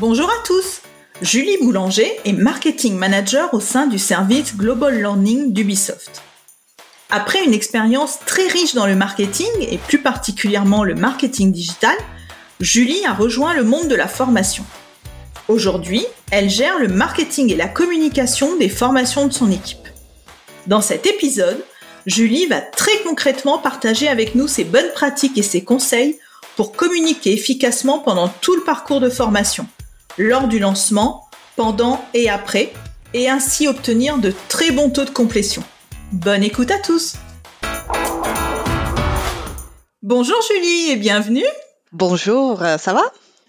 Bonjour à tous Julie Boulanger est Marketing Manager au sein du service Global Learning d'Ubisoft. Après une expérience très riche dans le marketing et plus particulièrement le marketing digital, Julie a rejoint le monde de la formation. Aujourd'hui, elle gère le marketing et la communication des formations de son équipe. Dans cet épisode, Julie va très concrètement partager avec nous ses bonnes pratiques et ses conseils pour communiquer efficacement pendant tout le parcours de formation lors du lancement, pendant et après, et ainsi obtenir de très bons taux de complétion. Bonne écoute à tous Bonjour Julie et bienvenue Bonjour, euh, ça va?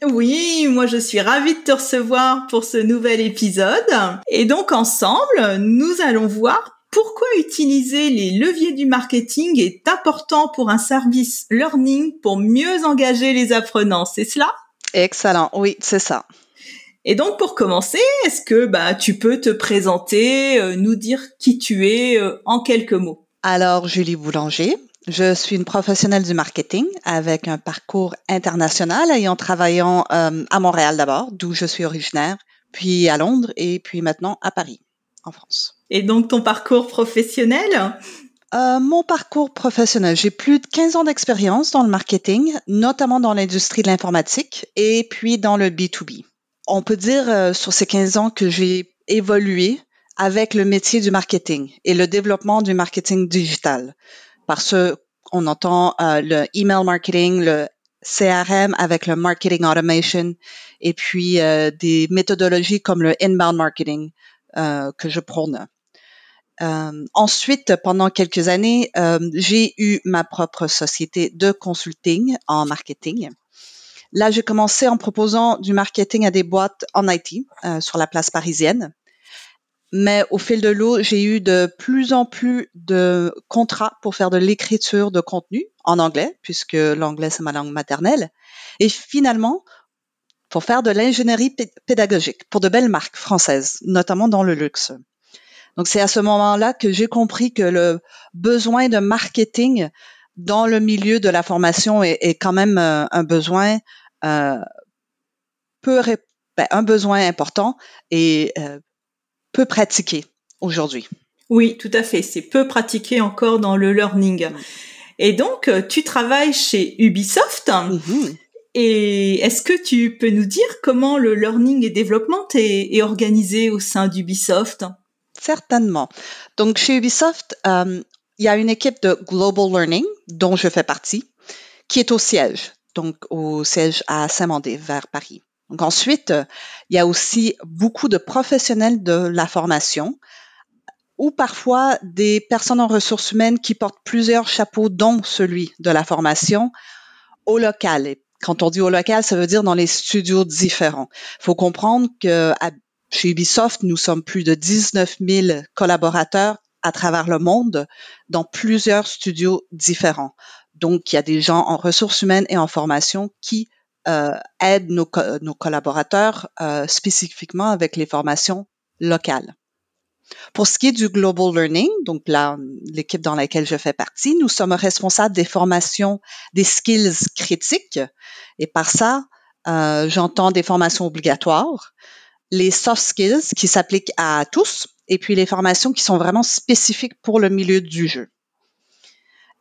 Oui, moi je suis ravie de te recevoir pour ce nouvel épisode. Et donc ensemble, nous allons voir pourquoi utiliser les leviers du marketing est important pour un service learning pour mieux engager les apprenants. C'est cela? Excellent, oui, c'est ça. Et donc pour commencer, est-ce que bah tu peux te présenter, euh, nous dire qui tu es euh, en quelques mots? Alors Julie Boulanger, je suis une professionnelle du marketing avec un parcours international ayant travaillé euh, à Montréal d'abord, d'où je suis originaire, puis à Londres et puis maintenant à Paris, en France. Et donc ton parcours professionnel? Mon parcours professionnel, j'ai plus de 15 ans d'expérience dans le marketing, notamment dans l'industrie de l'informatique et puis dans le B2B on peut dire euh, sur ces 15 ans que j'ai évolué avec le métier du marketing et le développement du marketing digital. Parce qu'on entend euh, le email marketing, le CRM avec le marketing automation et puis euh, des méthodologies comme le inbound marketing que je prône. ensuite, pendant quelques années, j'ai eu ma propre société de consulting en marketing Là, j'ai commencé en proposant du marketing à des boîtes en IT euh, sur la place parisienne. Mais au fil de l'eau, j'ai eu de plus en plus de contrats pour faire de l'écriture de contenu en anglais, puisque l'anglais, c'est ma langue maternelle. Et finalement, pour faire de l'ingénierie pédagogique pour de belles marques françaises, notamment dans le luxe. Donc, c'est à ce moment-là que j'ai compris que le besoin de marketing dans le milieu de la formation est, est quand même euh, un besoin euh, ben, un besoin important et euh, peu pratiqué aujourd'hui. Oui, tout à fait. C'est peu pratiqué encore dans le learning. Et donc, euh, tu travailles chez Ubisoft. Mm-hmm. Et est-ce que tu peux nous dire comment le learning et développement est, organisé au sein d'Ubisoft? Certainement. Donc, chez Ubisoft, il y a une équipe de Global Learning dont je fais partie, qui est au siège donc au siège à Saint-Mandé, vers Paris. Donc ensuite, il y a aussi beaucoup de professionnels de la formation ou parfois des personnes en ressources humaines qui portent plusieurs chapeaux, dont celui de la formation au local. Et quand on dit au local, ça veut dire dans les studios différents. Il faut comprendre que chez Ubisoft, nous sommes plus de 19 000 collaborateurs à travers le monde dans plusieurs studios différents. Donc, il y a des gens en ressources humaines et en formation qui euh, aident nos, nos collaborateurs euh, spécifiquement avec les formations locales. Pour ce qui est du Global Learning, donc l'équipe dans laquelle je fais partie, nous sommes responsables des formations, des skills critiques. Et par ça, euh, j'entends des formations obligatoires, les soft skills qui s'appliquent à tous, et puis les formations qui sont vraiment spécifiques pour le milieu du jeu.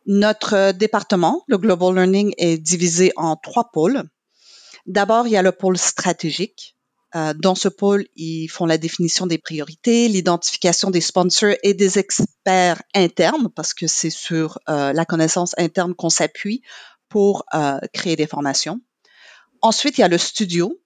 Notre département, le Global Learning, est divisé en trois pôles. D'abord, il y a le pôle stratégique. Euh, dans ce pôle, ils font la définition des priorités, l'identification des sponsors et des experts internes, parce que c'est sur euh, la connaissance interne qu'on s'appuie pour euh, créer des formations. Ensuite, il y a le studio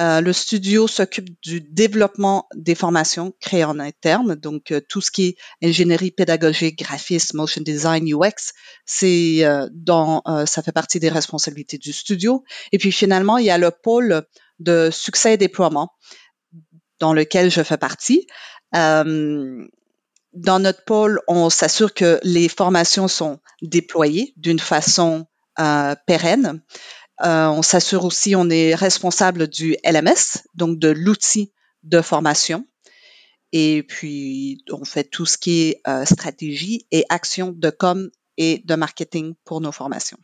Euh, le studio s'occupe du développement des formations créées en interne, donc euh, tout ce qui est ingénierie pédagogique, graphisme, motion design, UX, c'est euh, dans ça fait partie des responsabilités du studio. Et puis finalement, il y a le pôle de succès et déploiement dans lequel je fais partie. dans notre pôle, on s'assure que les formations sont déployées d'une façon pérenne. Euh, on s'assure aussi, on est responsable du LMS, donc de l'outil de formation. Et puis, on fait tout ce qui est euh, stratégie et action de com et de marketing pour nos formations.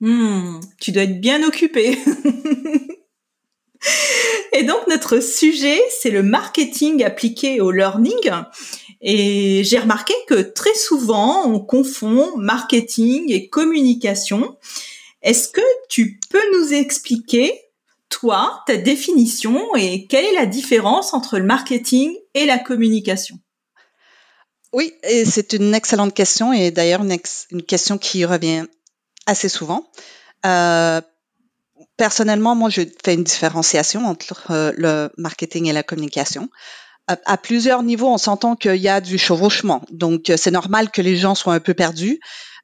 Hmm, tu dois être bien occupé. et donc, notre sujet, c'est le marketing appliqué au learning. Et j'ai remarqué que très souvent, on confond marketing et communication. Est-ce que tu peux nous expliquer, toi, ta définition et quelle est la différence entre le marketing et la communication? Oui, c'est une excellente question et d'ailleurs une, question qui revient assez souvent. Euh, personnellement, moi, je fais une différenciation entre euh, le marketing et la communication. À, plusieurs niveaux, on s'entend qu'il y a du chevauchement. Donc, c'est normal que les gens soient un peu perdus.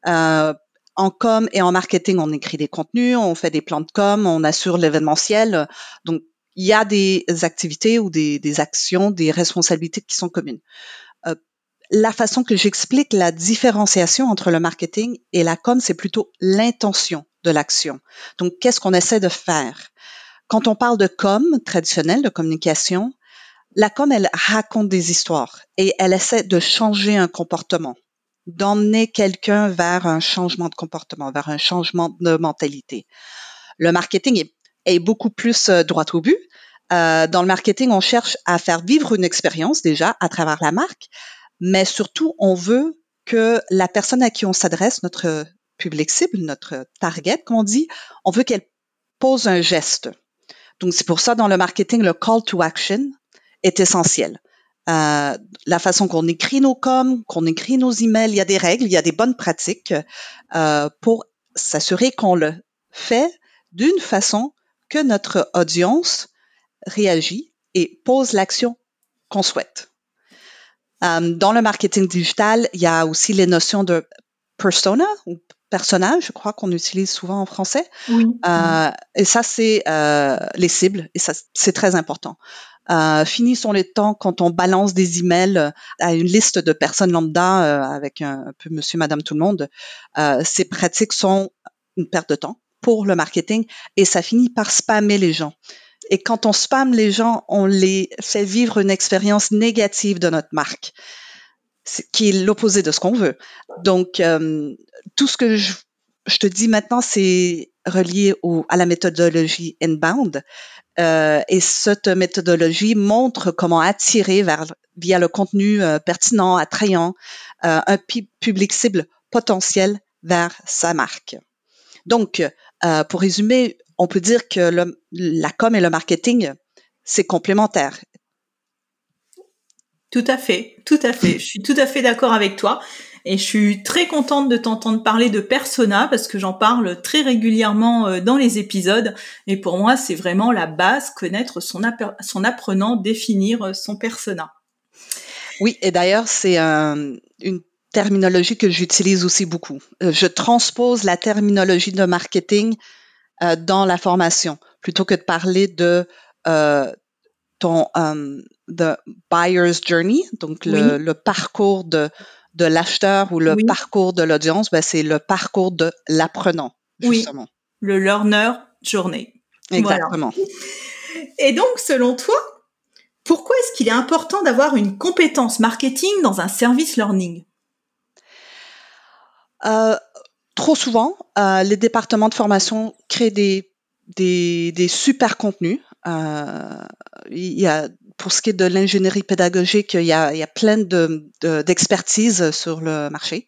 Euh, en com et en marketing, on écrit des contenus, on fait des plans de com, on assure l'événementiel. Donc, il y a des activités ou des, actions, des responsabilités qui sont communes. Euh, la façon que j'explique la différenciation entre le marketing et la com, c'est plutôt l'intention de l'action. Donc, qu'est-ce qu'on essaie de faire? Quand on parle de com traditionnelle, de communication, la com, elle raconte des histoires et elle essaie de changer un comportement d'emmener quelqu'un vers un changement de comportement, vers un changement de mentalité. Le marketing est, beaucoup plus euh, droit au but. Euh, dans le marketing, on cherche à faire vivre une expérience déjà à travers la marque, mais surtout, on veut que la personne à qui on s'adresse, notre public cible, notre target, comme on dit, on veut qu'elle pose un geste. Donc, c'est pour ça, dans le marketing, le call to action est essentiel. Euh, la façon qu'on écrit nos coms, qu'on écrit nos emails, il y a des règles, il y a des bonnes pratiques euh, pour s'assurer qu'on le fait d'une façon que notre audience réagit et pose l'action qu'on souhaite. Euh, dans le marketing digital, il y a aussi les notions de persona ou personnage, je crois qu'on utilise souvent en français. Oui. Euh, et ça, c'est euh, les cibles, et ça, c'est très important. Euh, finissons les temps quand on balance des emails euh, à une liste de personnes lambda euh, avec un, peu monsieur, madame, tout le monde. Euh, ces pratiques sont une perte de temps pour le marketing et ça finit par spammer les gens. Et quand on spamme les gens, on les fait vivre une expérience négative de notre marque, qui est l'opposé de ce qu'on veut. Donc, tout ce que je, je te dis maintenant, c'est relié au, à la méthodologie inbound. Euh, et cette méthodologie montre comment attirer via le contenu euh, pertinent, attrayant, euh, un public cible potentiel vers sa marque. Donc, pour résumer, on peut dire que la com et le marketing, c'est complémentaire. Tout à fait, tout à fait. Je suis tout à fait d'accord avec toi. Et je suis très contente de t'entendre parler de persona parce que j'en parle très régulièrement euh, dans les épisodes. Et pour moi, c'est vraiment la base, connaître son, son apprenant, définir euh, son persona. Oui, et d'ailleurs, c'est une terminologie que j'utilise aussi beaucoup. Euh, je transpose la terminologie de marketing dans la formation plutôt que de parler de ton the buyer's journey, donc le, le parcours de de l'acheteur ou le parcours de l'audience, ben, c'est le parcours de l'apprenant, justement. Oui, le learner journey. Exactement. Et donc, selon toi, pourquoi est-ce qu'il est important d'avoir une compétence marketing dans un service learning? Euh, Trop souvent, euh, les départements de formation créent des, des, des super contenus. Euh, il y a pour ce qui est de l'ingénierie pédagogique, il y a, il y a plein de, d'expertise sur le marché.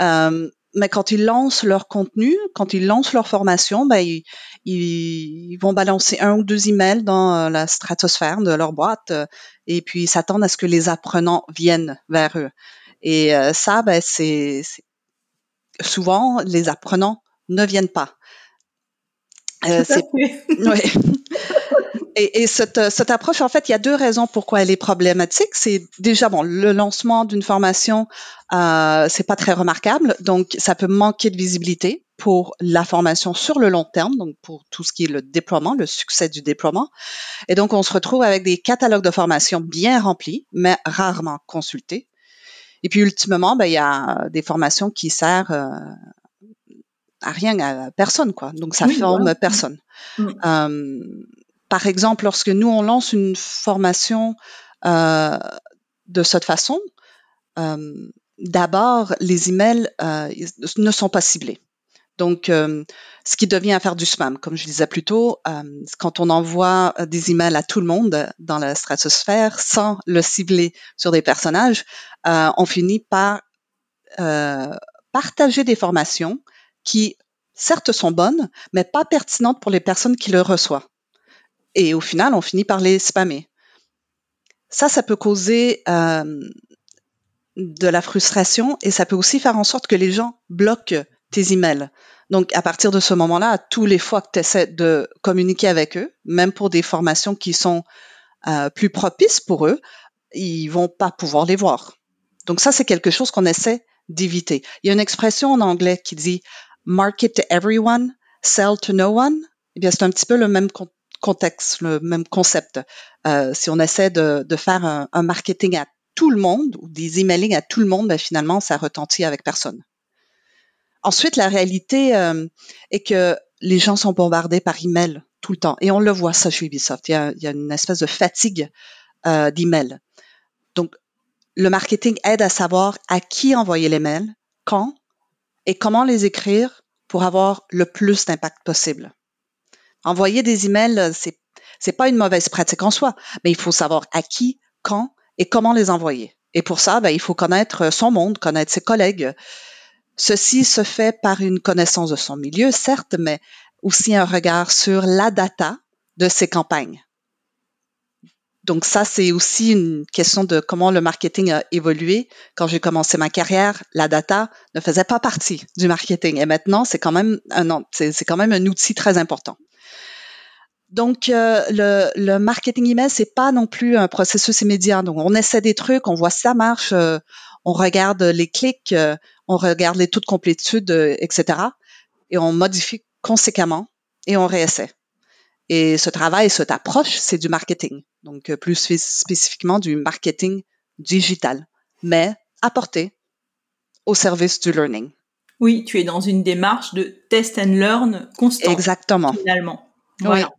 Euh, mais quand ils lancent leur contenu, quand ils lancent leur formation, ben, ils, ils, vont balancer un ou deux emails dans euh, la stratosphère de leur boîte euh, et puis ils s'attendent à ce que les apprenants viennent vers eux. Et ça, ben, c'est, souvent les apprenants ne viennent pas. Euh, c'est, ouais. Et, cette, cette, approche, en fait, il y a deux raisons pourquoi elle est problématique. C'est déjà bon, le lancement d'une formation, euh, c'est pas très remarquable, donc ça peut manquer de visibilité pour la formation sur le long terme, donc pour tout ce qui est le déploiement, le succès du déploiement. Et donc, on se retrouve avec des catalogues de formation bien remplis, mais rarement consultés. Et puis, ultimement, ben, il y a des formations qui servent euh, à rien, à personne, quoi. Donc, ça forme personne. Mm. Euh, par exemple, lorsque nous, on lance une formation euh, de cette façon, euh, d'abord, les emails euh, ne sont pas ciblés. Donc, euh, ce qui devient à faire du spam, comme je disais plus tôt, euh, quand on envoie des emails à tout le monde dans la stratosphère sans le cibler sur des personnages, on finit par partager des formations qui, certes, sont bonnes, mais pas pertinentes pour les personnes qui le reçoivent et au final, on finit par les spammer. Ça, ça peut causer euh, de la frustration et ça peut aussi faire en sorte que les gens bloquent tes emails. Donc, à partir de ce moment-là, tous les fois que tu essaies de communiquer avec eux, même pour des formations qui sont euh, plus propices pour eux, ils vont pas pouvoir les voir. Donc, ça, c'est quelque chose qu'on essaie d'éviter. Il y a une expression en anglais qui dit market to everyone, sell to no one. Eh bien, c'est un petit peu le même contexte, le même concept. Euh, si on essaie de, de faire un, un, marketing à tout le monde ou des emailing à tout le monde, ben finalement, ça retentit avec personne. Ensuite, la réalité euh, est que les gens sont bombardés par email tout le temps. Et on le voit ça chez Ubisoft. Il y a, il y a une espèce de fatigue euh, d'email. Donc, le marketing aide à savoir à qui envoyer les mails, quand et comment les écrire pour avoir le plus d'impact possible. Envoyer des emails, c'est c'est pas une mauvaise pratique en soi, mais il faut savoir à qui, quand et comment les envoyer. Et pour ça, ben, il faut connaître son monde, connaître ses collègues. Ceci se fait par une connaissance de son milieu, certes, mais aussi un regard sur la data de ses campagnes. Donc ça, c'est aussi une question de comment le marketing a évolué. Quand j'ai commencé ma carrière, la data ne faisait pas partie du marketing. Et maintenant, c'est quand même un, c'est quand même un outil très important. Donc, euh, le, le, marketing email, c'est pas non plus un processus immédiat. Donc, on essaie des trucs, on voit si ça marche, euh, on regarde les clics, euh, on regarde les taux de complétude, etc. Et on modifie conséquemment et on réessaie. Et ce travail, cette approche, c'est du marketing. Donc, plus spécifiquement du marketing digital, mais apporté au service du learning. Oui, tu es dans une démarche de test and learn constant. Exactement. Finalement. Voilà.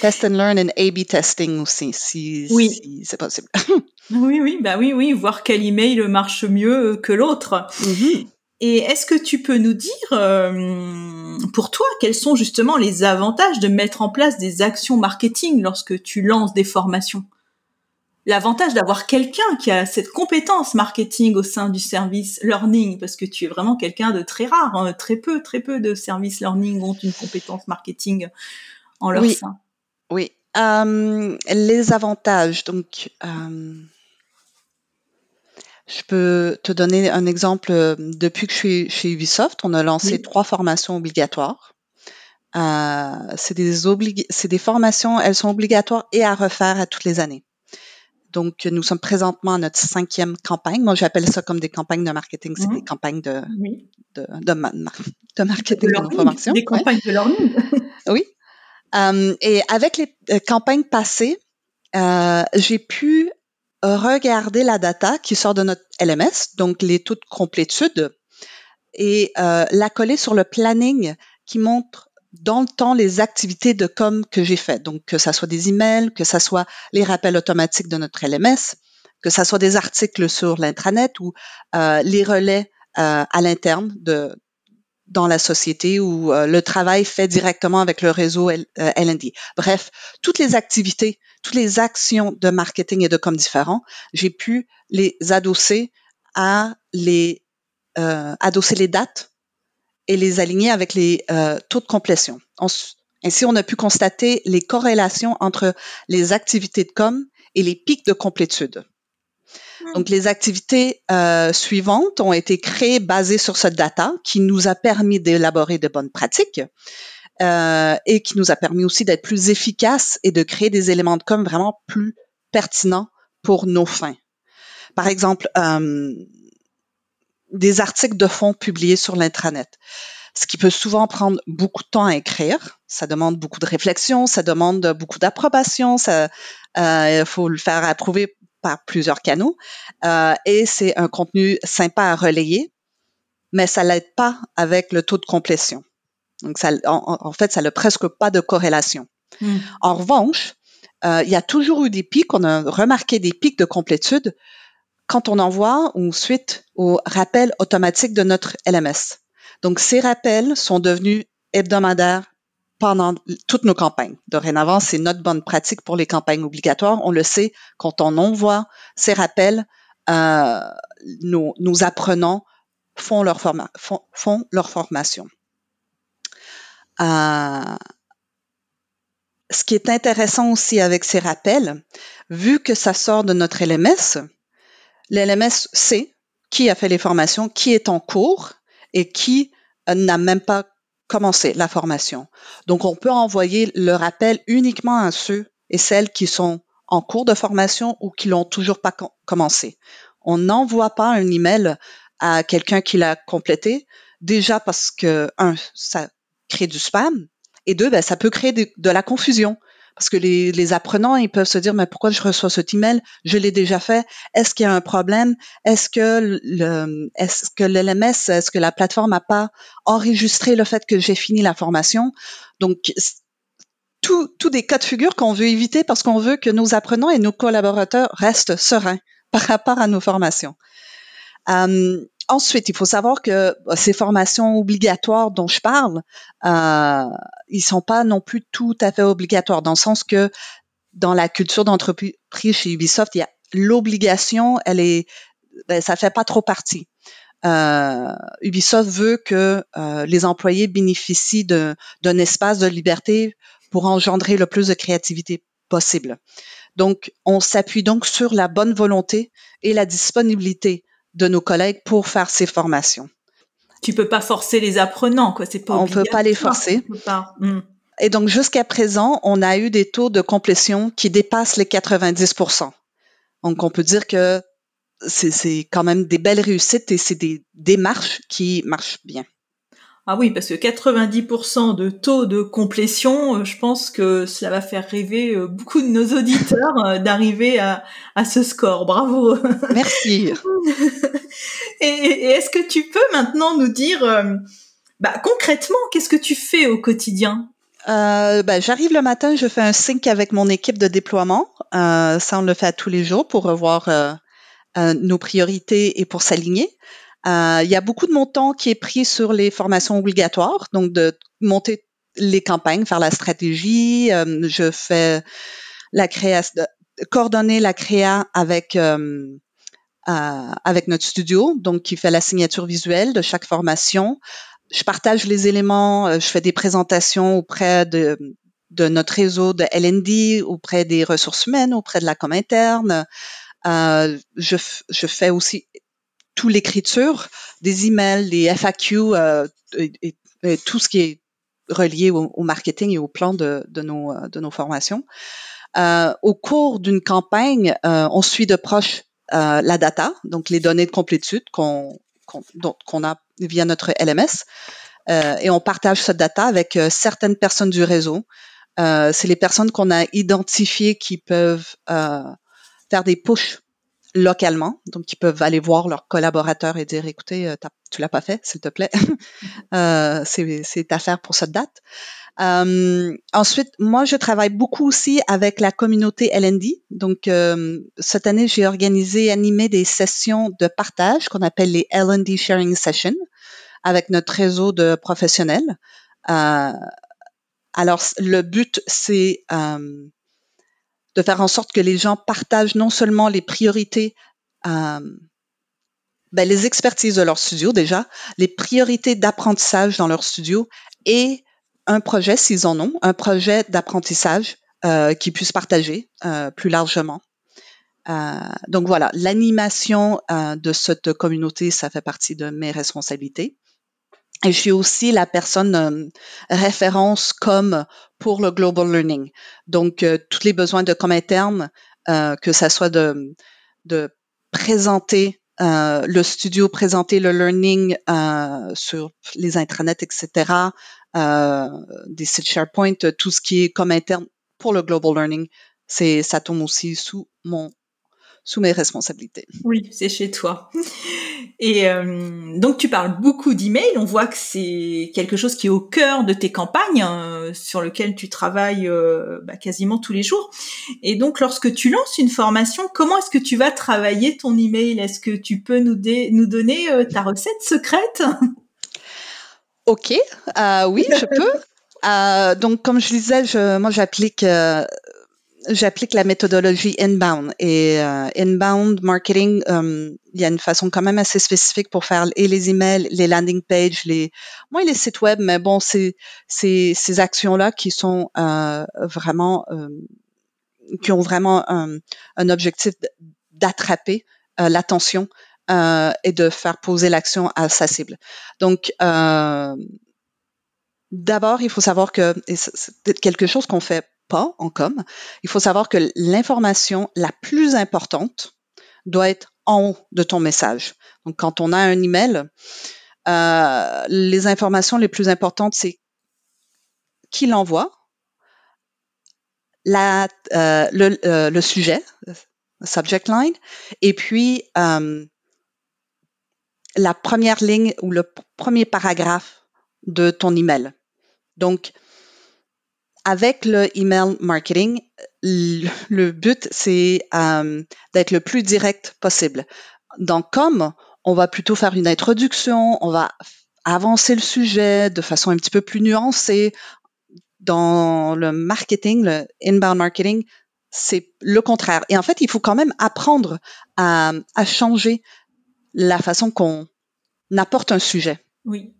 Test and learn and A-B testing aussi, si, oui. c'est possible. oui, oui, bah oui, oui, voir quel email marche mieux que l'autre. Mm-hmm. Et est-ce que tu peux nous dire, euh, pour toi, quels sont justement les avantages de mettre en place des actions marketing lorsque tu lances des formations? L'avantage d'avoir quelqu'un qui a cette compétence marketing au sein du service learning, parce que tu es vraiment quelqu'un de très rare, hein. très peu, très peu de services learning ont une compétence marketing en leur oui. sein. Oui. Euh, les avantages, donc, euh, je peux te donner un exemple. Depuis que je suis chez Ubisoft, on a lancé oui. trois formations obligatoires. Euh, c'est des, c'est des formations, elles sont obligatoires et à refaire à toutes les années. Donc, nous sommes présentement à notre cinquième campagne. Moi, j'appelle ça comme des campagnes de marketing. C'est mmh. des campagnes de, oui. de, de, de, marketing de, de formation. Des campagnes de learning. oui. Euh, et avec les euh, campagnes passées, euh, j'ai pu regarder la data qui sort de notre LMS, donc les taux de complétude, et la coller sur le planning qui montre dans le temps les activités de com que j'ai faites. Donc, que ça soit des emails, que ça soit les rappels automatiques de notre LMS, que ça soit des articles sur l'intranet ou les relais à l'interne de, dans la société ou euh, le travail fait directement avec le réseau L, euh, LND. Bref, toutes les activités, toutes les actions de marketing et de com différents, j'ai pu les adosser à les euh, adosser les dates et les aligner avec les euh, taux de complétion. On, ainsi, on a pu constater les corrélations entre les activités de com et les pics de complétude. Donc, les activités euh, suivantes ont été créées basées sur cette data qui nous a permis d'élaborer de bonnes pratiques. et qui nous a permis aussi d'être plus efficaces et de créer des éléments de com vraiment plus pertinents pour nos fins. Par exemple, des articles de fond publiés sur l'intranet ce qui peut souvent prendre beaucoup de temps à écrire. Ça demande beaucoup de réflexion, ça demande beaucoup d'approbation, ça, euh, il faut le faire approuver par plusieurs canaux. Euh, et c'est un contenu sympa à relayer, mais ça l'aide pas avec le taux de complétion. Donc, ça, en, fait, ça n'a presque pas de corrélation. Hmm. En revanche, euh, il y a toujours eu des pics, on a remarqué des pics de complétude quand on envoie ou suite au rappel automatique de notre LMS. Donc, ces rappels sont devenus hebdomadaires pendant toutes nos campagnes. Dorénavant, c'est notre bonne pratique pour les campagnes obligatoires. On le sait, quand on envoie ces rappels, euh, nos, apprenants font leur, font, leur formation. Euh, ce qui est intéressant aussi avec ces rappels, vu que ça sort de notre LMS, l'LMS sait qui a fait les formations, qui est en cours et qui n'a même pas commencé la formation. Donc, on peut envoyer le rappel uniquement à ceux et celles qui sont en cours de formation ou qui l'ont toujours pas commencé. On n'envoie pas un email à quelqu'un qui l'a complété, déjà parce que, un, ça crée du spam, et deux, ben, ça peut créer de la confusion. Parce que les, les, apprenants, ils peuvent se dire, mais pourquoi je reçois cet email? Je l'ai déjà fait. Est-ce qu'il y a un problème? Est-ce que le, est-ce que l'LMS, est-ce que la plateforme n'a pas enregistré le fait que j'ai fini la formation? Donc, tout, tout des cas de figure qu'on veut éviter parce qu'on veut que nos apprenants et nos collaborateurs restent sereins par rapport à nos formations. Ensuite, il faut savoir que bah, ces formations obligatoires dont je parle, euh, ils sont pas non plus tout à fait obligatoires, dans le sens que dans la culture d'entreprise chez Ubisoft, il y a l'obligation, elle est, ben, ça fait pas trop partie. Euh, Ubisoft veut que euh, les employés bénéficient d'un espace de liberté pour engendrer le plus de créativité possible. Donc, on s'appuie donc sur la bonne volonté et la disponibilité de nos collègues pour faire ces formations. Tu peux pas forcer les apprenants, quoi. C'est pas On peut pas les forcer. Hmm. Et donc jusqu'à présent, on a eu des taux de complétion qui dépassent les 90 Donc on peut dire que c'est quand même des belles réussites et c'est des démarches qui marchent bien. Ah oui, parce que 90% de taux de complétion, euh, je pense que cela va faire rêver euh, beaucoup de nos auditeurs euh, d'arriver à, ce score. Bravo. Merci. et, est-ce que tu peux maintenant nous dire, bah, concrètement, qu'est-ce que tu fais au quotidien? Bah, J'arrive le matin, je fais un sync avec mon équipe de déploiement. ça, on le fait tous les jours pour revoir nos priorités et pour s'aligner. Euh, il y a beaucoup de montant qui est pris sur les formations obligatoires, donc de monter les campagnes, faire la stratégie. Euh, je fais la création, coordonner la créa avec euh, avec notre studio, donc qui fait la signature visuelle de chaque formation. Je partage les éléments, je fais des présentations auprès de, notre réseau de L&D, auprès des ressources humaines, auprès de la com interne. Euh, je, je fais aussi tout l'écriture, des emails, des FAQ, euh, et, tout ce qui est relié au, marketing et au plan de, nos, euh, de nos formations. Euh, au cours d'une campagne, euh, on suit de proche euh, la data, donc les données de complétude qu'on a via notre LMS, et on partage cette data avec certaines personnes du réseau. C'est les personnes qu'on a identifiées qui peuvent faire des push localement. Donc, ils peuvent aller voir leurs collaborateurs et dire, écoutez, euh, tu l'as pas fait, s'il te plaît. euh, c'est à faire pour cette date. Euh, ensuite, moi, je travaille beaucoup aussi avec la communauté LND. Donc, cette année, j'ai organisé, animé des sessions de partage qu'on appelle les LND Sharing Sessions avec notre réseau de professionnels. Alors, le but, c'est de faire en sorte que les gens partagent non seulement les priorités, euh, ben, les expertises de leur studio déjà, les priorités d'apprentissage dans leur studio et un projet, s'ils en ont, un projet d'apprentissage euh, qu'ils puissent partager euh, plus largement. Euh, donc voilà, l'animation euh, de cette communauté, ça fait partie de mes responsabilités. Et je suis aussi la personne euh, référence comme pour le global learning. Donc, euh, tous les besoins de comme interne, euh, que ça soit de, de présenter le studio, présenter le learning sur les intranets, etc., des sites SharePoint, tout ce qui est comme interne pour le global learning, c'est ça tombe aussi sous mon sous mes responsabilités. Oui, c'est chez toi. Et euh, donc tu parles beaucoup d'emails. On voit que c'est quelque chose qui est au cœur de tes campagnes, hein, sur lequel tu travailles euh, bah, quasiment tous les jours. Et donc lorsque tu lances une formation, comment est-ce que tu vas travailler ton email? Est-ce que tu peux nous, nous donner euh, ta recette secrète? Ok, oui, je peux. donc, comme je disais, je, moi, j'applique j'applique la méthodologie inbound et euh, inbound marketing, euh, il y a une façon quand même assez spécifique pour faire et les emails, les landing pages, les moi les sites web, mais bon c'est c'est ces actions là qui sont euh, vraiment qui ont vraiment un, un objectif d'attraper l'attention et de faire poser l'action à sa cible. Donc D'abord, il faut savoir que c'est quelque chose qu'on fait pas en com, il faut savoir que l'information la plus importante doit être en haut de ton message. Donc, quand on a un email, euh, les informations les plus importantes, c'est qui l'envoie, euh, le, euh, le, sujet, subject line, et puis la première ligne ou le premier paragraphe de ton email. Donc, avec le email marketing, le, but, c'est euh, d'être le plus direct possible. Donc, comme on va plutôt faire une introduction, on va avancer le sujet de façon un petit peu plus nuancée. Dans le marketing, le inbound marketing, c'est le contraire. Et en fait, il faut quand même apprendre à, à changer la façon qu'on apporte un sujet. Oui.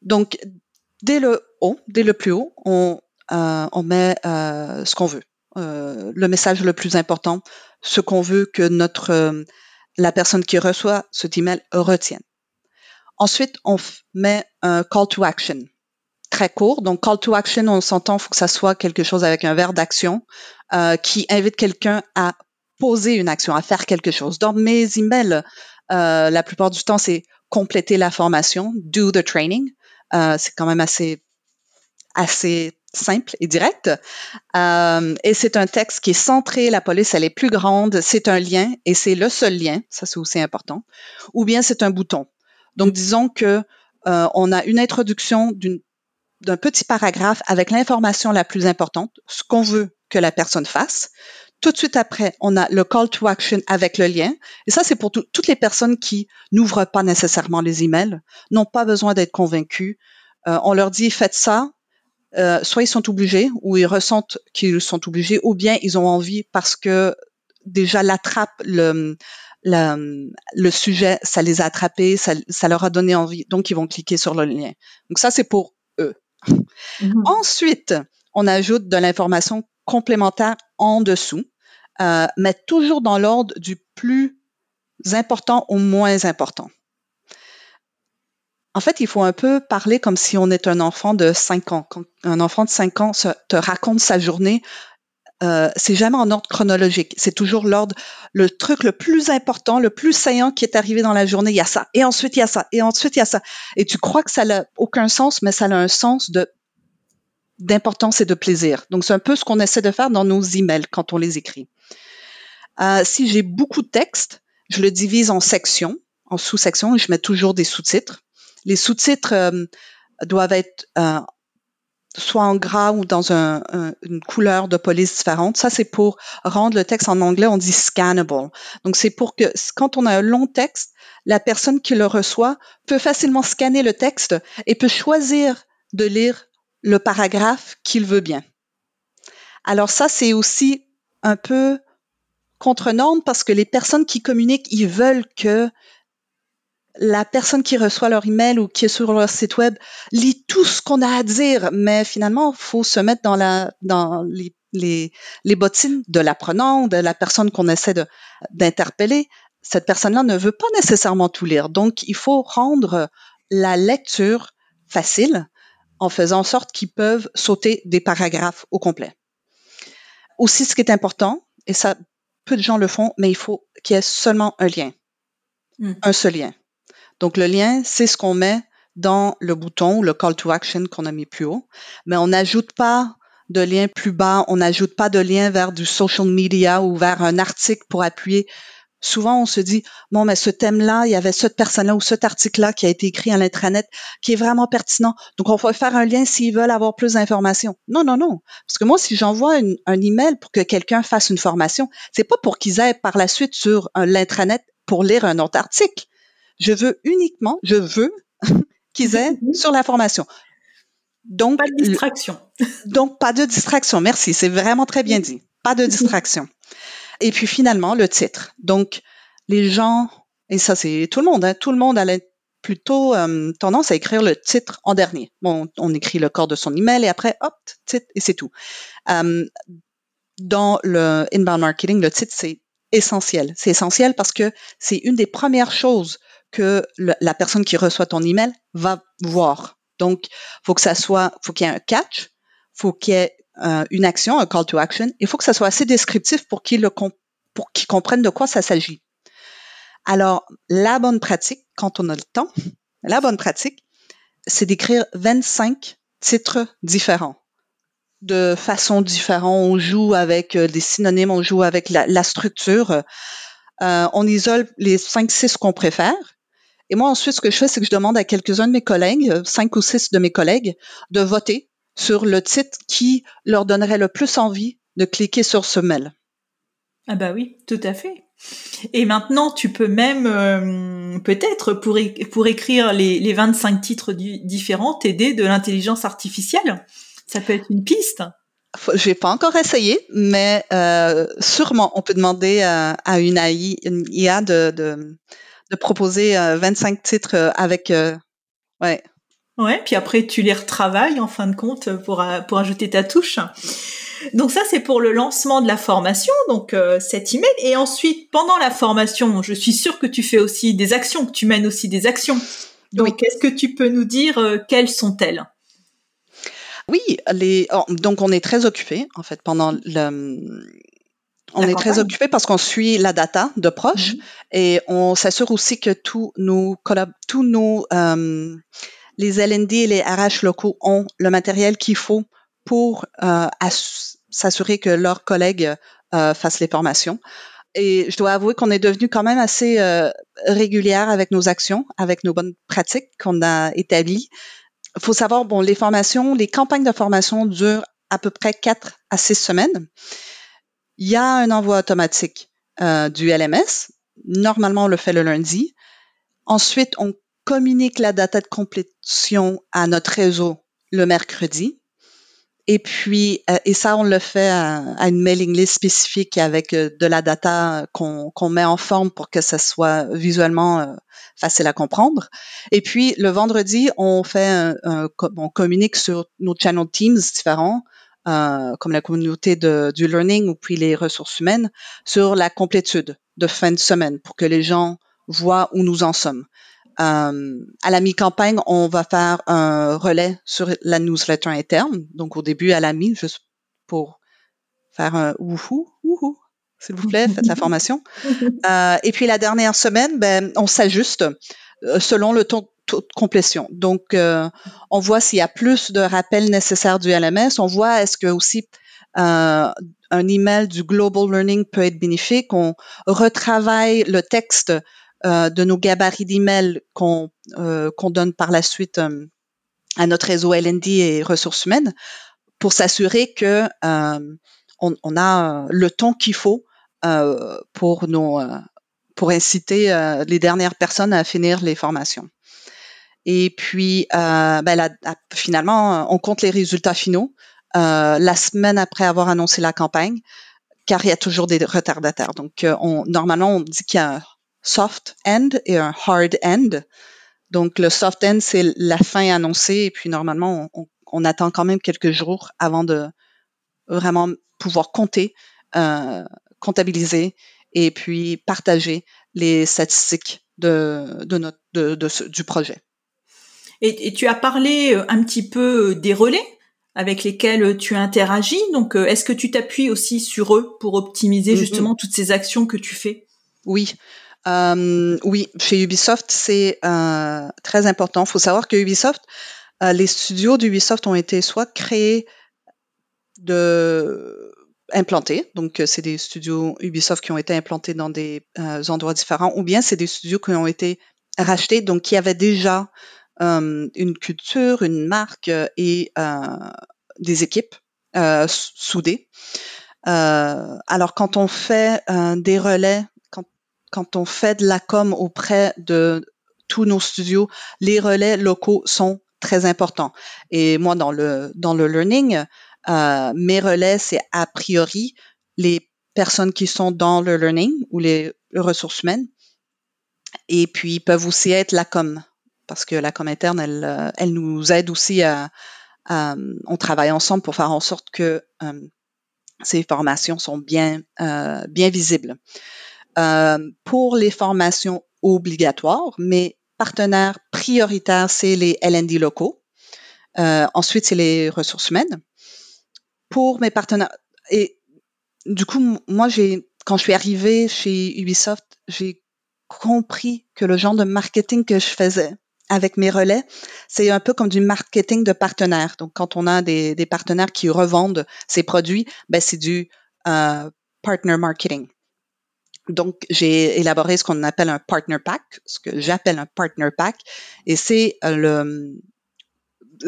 Donc, dès le haut, dès le plus haut, on, on met euh, ce qu'on veut. Euh, le message le plus important, ce qu'on veut que notre la personne qui reçoit ce email retienne. Ensuite, on met un call to action très court. Donc, call to action, on s'entend, faut que ça soit quelque chose avec un verbe d'action qui invite quelqu'un à poser une action, à faire quelque chose. Dans mes emails, la plupart du temps, c'est compléter la formation, do the training. c'est quand même assez assez simple et direct. Euh, et c'est un texte qui est centré, la police, elle est plus grande, c'est un lien et c'est le seul lien, ça c'est aussi important, ou bien c'est un bouton. Donc disons que euh, on a une introduction d'un petit paragraphe avec l'information la plus importante, ce qu'on veut que la personne fasse. Tout de suite après, on a le call to action avec le lien. Et ça, c'est pour toutes les personnes qui n'ouvrent pas nécessairement les emails, n'ont pas besoin d'être convaincus. Euh, on leur dit, faites ça, euh, soit ils sont obligés ou ils ressentent qu'ils sont obligés, ou bien ils ont envie parce que déjà l'attrape, le, le sujet, ça les a attrapés, ça, ça, leur a donné envie, donc ils vont cliquer sur le lien. Donc ça, c'est pour eux. Mm-hmm. Ensuite, on ajoute de l'information complémentaire en dessous, euh, mais toujours dans l'ordre du plus important au moins important. En fait, il faut un peu parler comme si on est un enfant de 5 ans. Quand un enfant de 5 ans te raconte sa journée, euh, c'est jamais en ordre chronologique. C'est toujours l'ordre, le truc le plus important, le plus saillant qui est arrivé dans la journée. Il y a ça, et ensuite il y a ça, et ensuite il y a ça. Et tu crois que ça n'a aucun sens, mais ça a un sens de d'importance et de plaisir. Donc c'est un peu ce qu'on essaie de faire dans nos emails quand on les écrit. Euh, si j'ai beaucoup de texte, je le divise en sections, en sous-sections, et je mets toujours des sous-titres. Les sous-titres euh, doivent être euh, soit en gras ou dans un, une couleur de police différente. Ça, c'est pour rendre le texte en anglais, on dit scannable. Donc, c'est pour que quand on a un long texte, la personne qui le reçoit peut facilement scanner le texte et peut choisir de lire le paragraphe qu'il veut bien. Alors ça, c'est aussi un peu contre-norme parce que les personnes qui communiquent, ils veulent que la personne qui reçoit leur email ou qui est sur leur site web lit tout ce qu'on a à dire, mais finalement, il faut se mettre dans la dans les, les, les bottines de l'apprenant, de la personne qu'on essaie d'interpeller. Cette personne-là ne veut pas nécessairement tout lire. Donc, il faut rendre la lecture facile en faisant en sorte qu'ils peuvent sauter des paragraphes au complet. Aussi, ce qui est important, et ça, peu de gens le font, mais il faut qu'il y ait seulement un lien. Hmm. Un seul lien. Donc, le lien, c'est ce qu'on met dans le bouton, le call to action qu'on a mis plus haut, mais on n'ajoute pas de lien plus bas, on n'ajoute pas de lien vers du social media ou vers un article pour appuyer. Souvent, on se dit, bon, mais ce thème-là, il y avait cette personne-là ou cet article-là qui a été écrit à l'intranet qui est vraiment pertinent. Donc, on va faire un lien s'ils veulent avoir plus d'informations. Non, non, non. Parce que moi, si j'envoie un email pour que quelqu'un fasse une formation, c'est pas pour qu'ils aillent par la suite sur l'intranet pour lire un autre article. Je veux uniquement, je veux qu'ils aient sur la formation. Donc, pas de distraction. donc, pas de distraction. Merci. C'est vraiment très bien dit. Pas de distraction. Et puis, finalement, le titre. Donc, les gens, et ça, c'est tout le monde, hein, tout le monde a plutôt euh, tendance à écrire le titre en dernier. Bon, on écrit le corps de son email et après, hop, titre, et c'est tout. Euh, dans le inbound marketing, le titre, c'est essentiel. C'est essentiel parce que c'est une des premières choses que la personne qui reçoit ton email va voir. Donc, faut que ça soit, faut qu'il y ait un catch, faut qu'il y ait euh, une action, un call to action. Il faut que ça soit assez descriptif pour qu'il pour qu'il comprenne de quoi ça s'agit. Alors, la bonne pratique, quand on a le temps, la bonne pratique, c'est d'écrire 25 titres différents de façon différente. On joue avec euh, des synonymes, on joue avec la, structure. Euh, on isole les 5-6 qu'on préfère et moi, ensuite, ce que je fais, c'est que je demande à quelques-uns de mes collègues, euh, cinq ou six de mes collègues, de voter sur le titre qui leur donnerait le plus envie de cliquer sur ce mail. Ah bah oui, tout à fait. Et maintenant, tu peux même, euh, peut-être, pour, pour écrire les, les 25 titres différents, t'aider de l'intelligence artificielle. Ça peut être une piste. Je n'ai pas encore essayé, mais euh, sûrement, on peut demander à, une AI, une IA de de proposer 25 euh, titres euh, avec euh, ouais. Ouais, puis après tu les retravailles en fin de compte pour pour ajouter ta touche. Donc ça c'est pour le lancement de la formation, donc cet email et ensuite pendant la formation, je suis sûre que tu fais aussi des actions, que tu mènes aussi des actions. Donc est-ce que tu peux nous dire quelles sont-elles? Oui, les oh, donc on est très occupé en fait pendant le on est très occupé parce qu'on suit la data de proche mhm. et on s'assure aussi que tous nos tous nos euh, les LND et les RH locaux ont le matériel qu'il faut pour euh, s'assurer que leurs collègues euh, fassent les formations. Et je dois avouer qu'on est devenu quand même assez euh, régulière avec nos actions, avec nos bonnes pratiques qu'on a établies. Il faut savoir, bon, les formations, les campagnes de formation durent à peu près quatre à six semaines. Il y a un envoi automatique euh, du LMS. Normalement, on le fait le lundi. Ensuite, on communique la data de complétion à notre réseau le mercredi. Et puis, euh, et ça, on le fait à, une mailing list spécifique avec euh, de la data qu'on met en forme pour que ça soit visuellement facile à comprendre. Et puis, le vendredi, on fait un, on communique sur nos channels Teams différents euh, comme la communauté de, du learning ou puis les ressources humaines, sur la complétude de fin de semaine pour que les gens voient où nous en sommes. Euh, à la mi-campagne, on va faire un relais sur la newsletter interne. Donc au début, à la mi, juste pour faire un wouhou, wouhou, s'il vous plaît, faites la formation. Euh, et puis la dernière semaine, ben, on s'ajuste euh, selon le taux de complétion. Donc, euh, on voit s'il y a plus de rappels nécessaires du LMS. On voit est-ce que aussi euh, un email du Global Learning peut être bénéfique. On retravaille le texte euh, de nos gabarits d'email qu'on qu'on donne par la suite à notre réseau LND et ressources humaines pour s'assurer que on, on, a le ton qu'il faut pour nos pour inciter les dernières personnes à finir les formations. Et puis, euh, ben, finalement, on compte les résultats finaux euh, la semaine après avoir annoncé la campagne, car il y a toujours des retardataires. Donc, euh, on, normalement, on dit qu'il y a un soft end et un hard end. Donc, le soft end, c'est la fin annoncée, et puis normalement, on, on, attend quand même quelques jours avant de vraiment pouvoir compter, euh, comptabiliser et puis partager les statistiques de, de notre, de, de, du projet. Et, tu as parlé un petit peu des relais avec lesquels tu interagis. Donc, est-ce que tu t'appuies aussi sur eux pour optimiser mm-hmm. justement toutes ces actions que tu fais? Oui. oui, chez Ubisoft, c'est très important. Il faut savoir que Ubisoft, les studios d'Ubisoft ont été soit créés de implantés. Donc, euh, c'est des studios Ubisoft qui ont été implantés dans des euh, endroits différents, ou bien c'est des studios qui ont été rachetés, donc qui avaient déjà euh, une culture, une marque et des équipes soudées. alors, quand on fait des relais, quand, quand on fait de la com auprès de tous nos studios, les relais locaux sont très importants. Et moi, dans le dans le learning, euh, mes relais, c'est a priori les personnes qui sont dans le learning ou les ressources humaines. Et puis, peuvent aussi être la com, parce que la com interne, elle, euh, elle nous aide aussi à, on travaille ensemble pour faire en sorte que euh, ces formations sont bien, bien visibles. pour les formations obligatoires, mes partenaires prioritaires, c'est les LND locaux. ensuite, c'est les ressources humaines pour mes partenaires. Et du coup, moi, j'ai, quand je suis arrivée chez Ubisoft, j'ai compris que le genre de marketing que je faisais avec mes relais, c'est un peu comme du marketing de partenaires. Donc, quand on a des, partenaires qui revendent ces produits, ben, c'est du euh, partner marketing. Donc, j'ai élaboré ce qu'on appelle un partner pack, ce que j'appelle un partner pack, et c'est euh, le,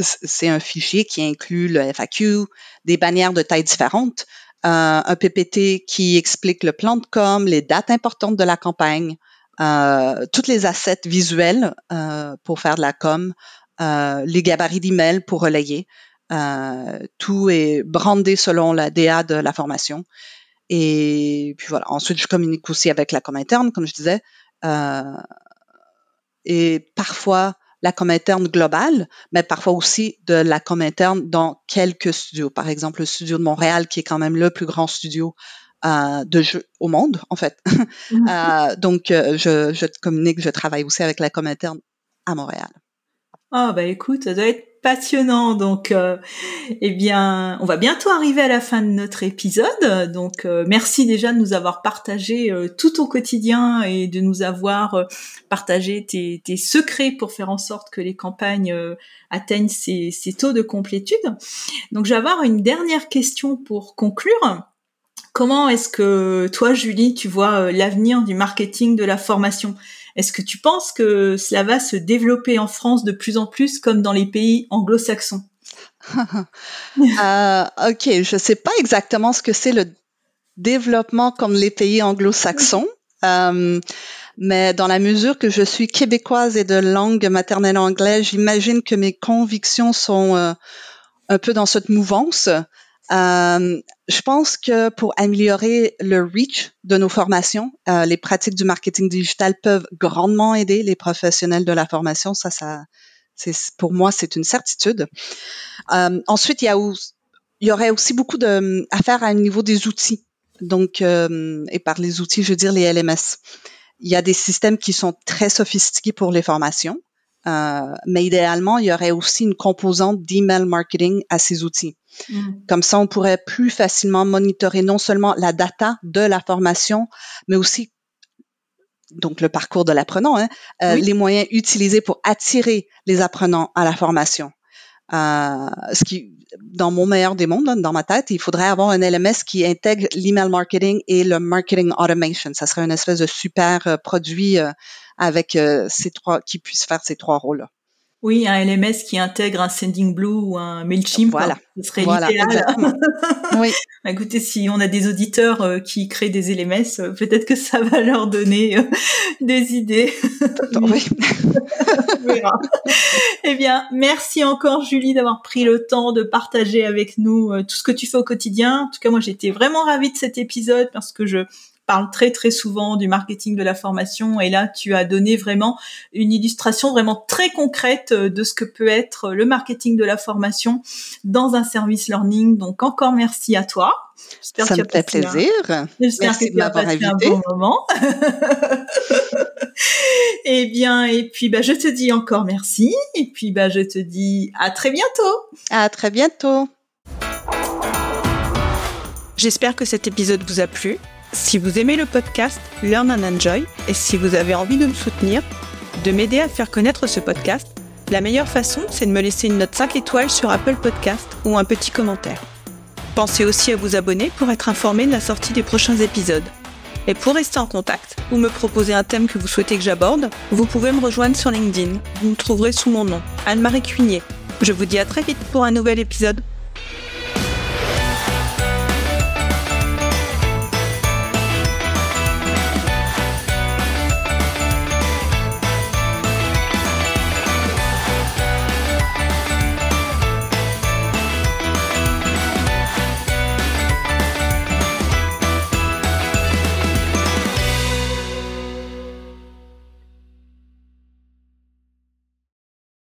c'est un fichier qui inclut le FAQ, des bannières de tailles différentes, euh, un PPT qui explique le plan de com, les dates importantes de la campagne, euh, toutes les assets visuels euh, pour faire de la com, les gabarits d'email pour relayer. tout est brandé selon la DA de la formation. Et puis voilà. Ensuite, je communique aussi avec la com interne, comme je disais. et parfois, la com interne globale, mais parfois aussi de la com interne dans quelques studios. Par exemple, le studio de Montréal, qui est quand même le plus grand studio euh, de jeux au monde, en fait. Mhm. euh, donc, euh, je, je communique, je travaille aussi avec la com interne à Montréal. Ah bah écoute, ça doit être passionnant. Donc, euh, eh bien, on va bientôt arriver à la fin de notre épisode. Donc, euh, merci déjà de nous avoir partagé euh, tout ton quotidien et de nous avoir partagé tes, secrets pour faire en sorte que les campagnes atteignent ces, ces taux de complétude. Donc, je vais avoir une dernière question pour conclure. Comment est-ce que toi, Julie, tu vois l'avenir du marketing de la formation? Est-ce que tu penses que cela va se développer en France de plus en plus comme dans les pays anglo-saxons? Euh, Ok, je ne sais pas exactement ce que c'est le développement comme les pays anglo-saxons. Euh, mais dans la mesure que je suis québécoise et de langue maternelle anglaise, j'imagine que mes convictions sont euh, un peu dans cette mouvance. Euh, je pense que pour améliorer le reach de nos formations, euh, les pratiques du marketing digital peuvent grandement aider les professionnels de la formation. Ça, ça, c'est pour moi, c'est une certitude. Euh, ensuite, il y a il y aurait aussi beaucoup de à faire à un niveau des outils. Donc, euh, et par les outils, je veux dire les LMS. Il y a des systèmes qui sont très sophistiqués pour les formations. Euh, mais idéalement, il y aurait aussi une composante d'email marketing à ces outils. Mm. Comme ça, on pourrait plus facilement monitorer non seulement la data de la formation, mais aussi donc le parcours de l'apprenant, hein, euh, les moyens utilisés pour attirer les apprenants à la formation. Euh, ce qui, dans mon meilleur des mondes, dans ma tête, il faudrait avoir un LMS qui intègre l'email marketing et le marketing automation. Ça serait une espèce de super euh, produit euh, avec euh, ces trois, qui puisse faire ces trois rôles-là. Oui, un LMS qui intègre un Sending Blue ou un Mailchimp, voilà. ce serait voilà, oui. Bah, écoutez, si on a des auditeurs euh, qui créent des LMS, euh, peut-être que ça va leur donner des idées. oui. eh bien, merci encore Julie d'avoir pris le temps de partager avec nous tout ce que tu fais au quotidien. En tout cas, moi, j'étais vraiment ravie de cet épisode parce que je parle très très souvent du marketing de la formation et là tu as donné vraiment une illustration vraiment très concrète euh, de ce que peut être le marketing de la formation dans un service learning. Donc encore merci à toi. Ça me fait plaisir. J'espère que tu as passé un bon moment. et eh bien, et puis bah, je te dis encore merci. Et puis bah, je te dis à très bientôt. À très bientôt. J'espère que cet épisode vous a plu. Si vous aimez le podcast Learn and Enjoy et si vous avez envie de me soutenir, de m'aider à faire connaître ce podcast, la meilleure façon, c'est de me laisser une note 5 étoiles sur Apple Podcast ou un petit commentaire. Pensez aussi à vous abonner pour être informé de la sortie des prochains épisodes. Et pour rester en contact ou me proposer un thème que vous souhaitez que j'aborde, vous pouvez me rejoindre sur LinkedIn. Vous me trouverez sous mon nom, Anne-Marie Cuignet. Je vous dis à très vite pour un nouvel épisode.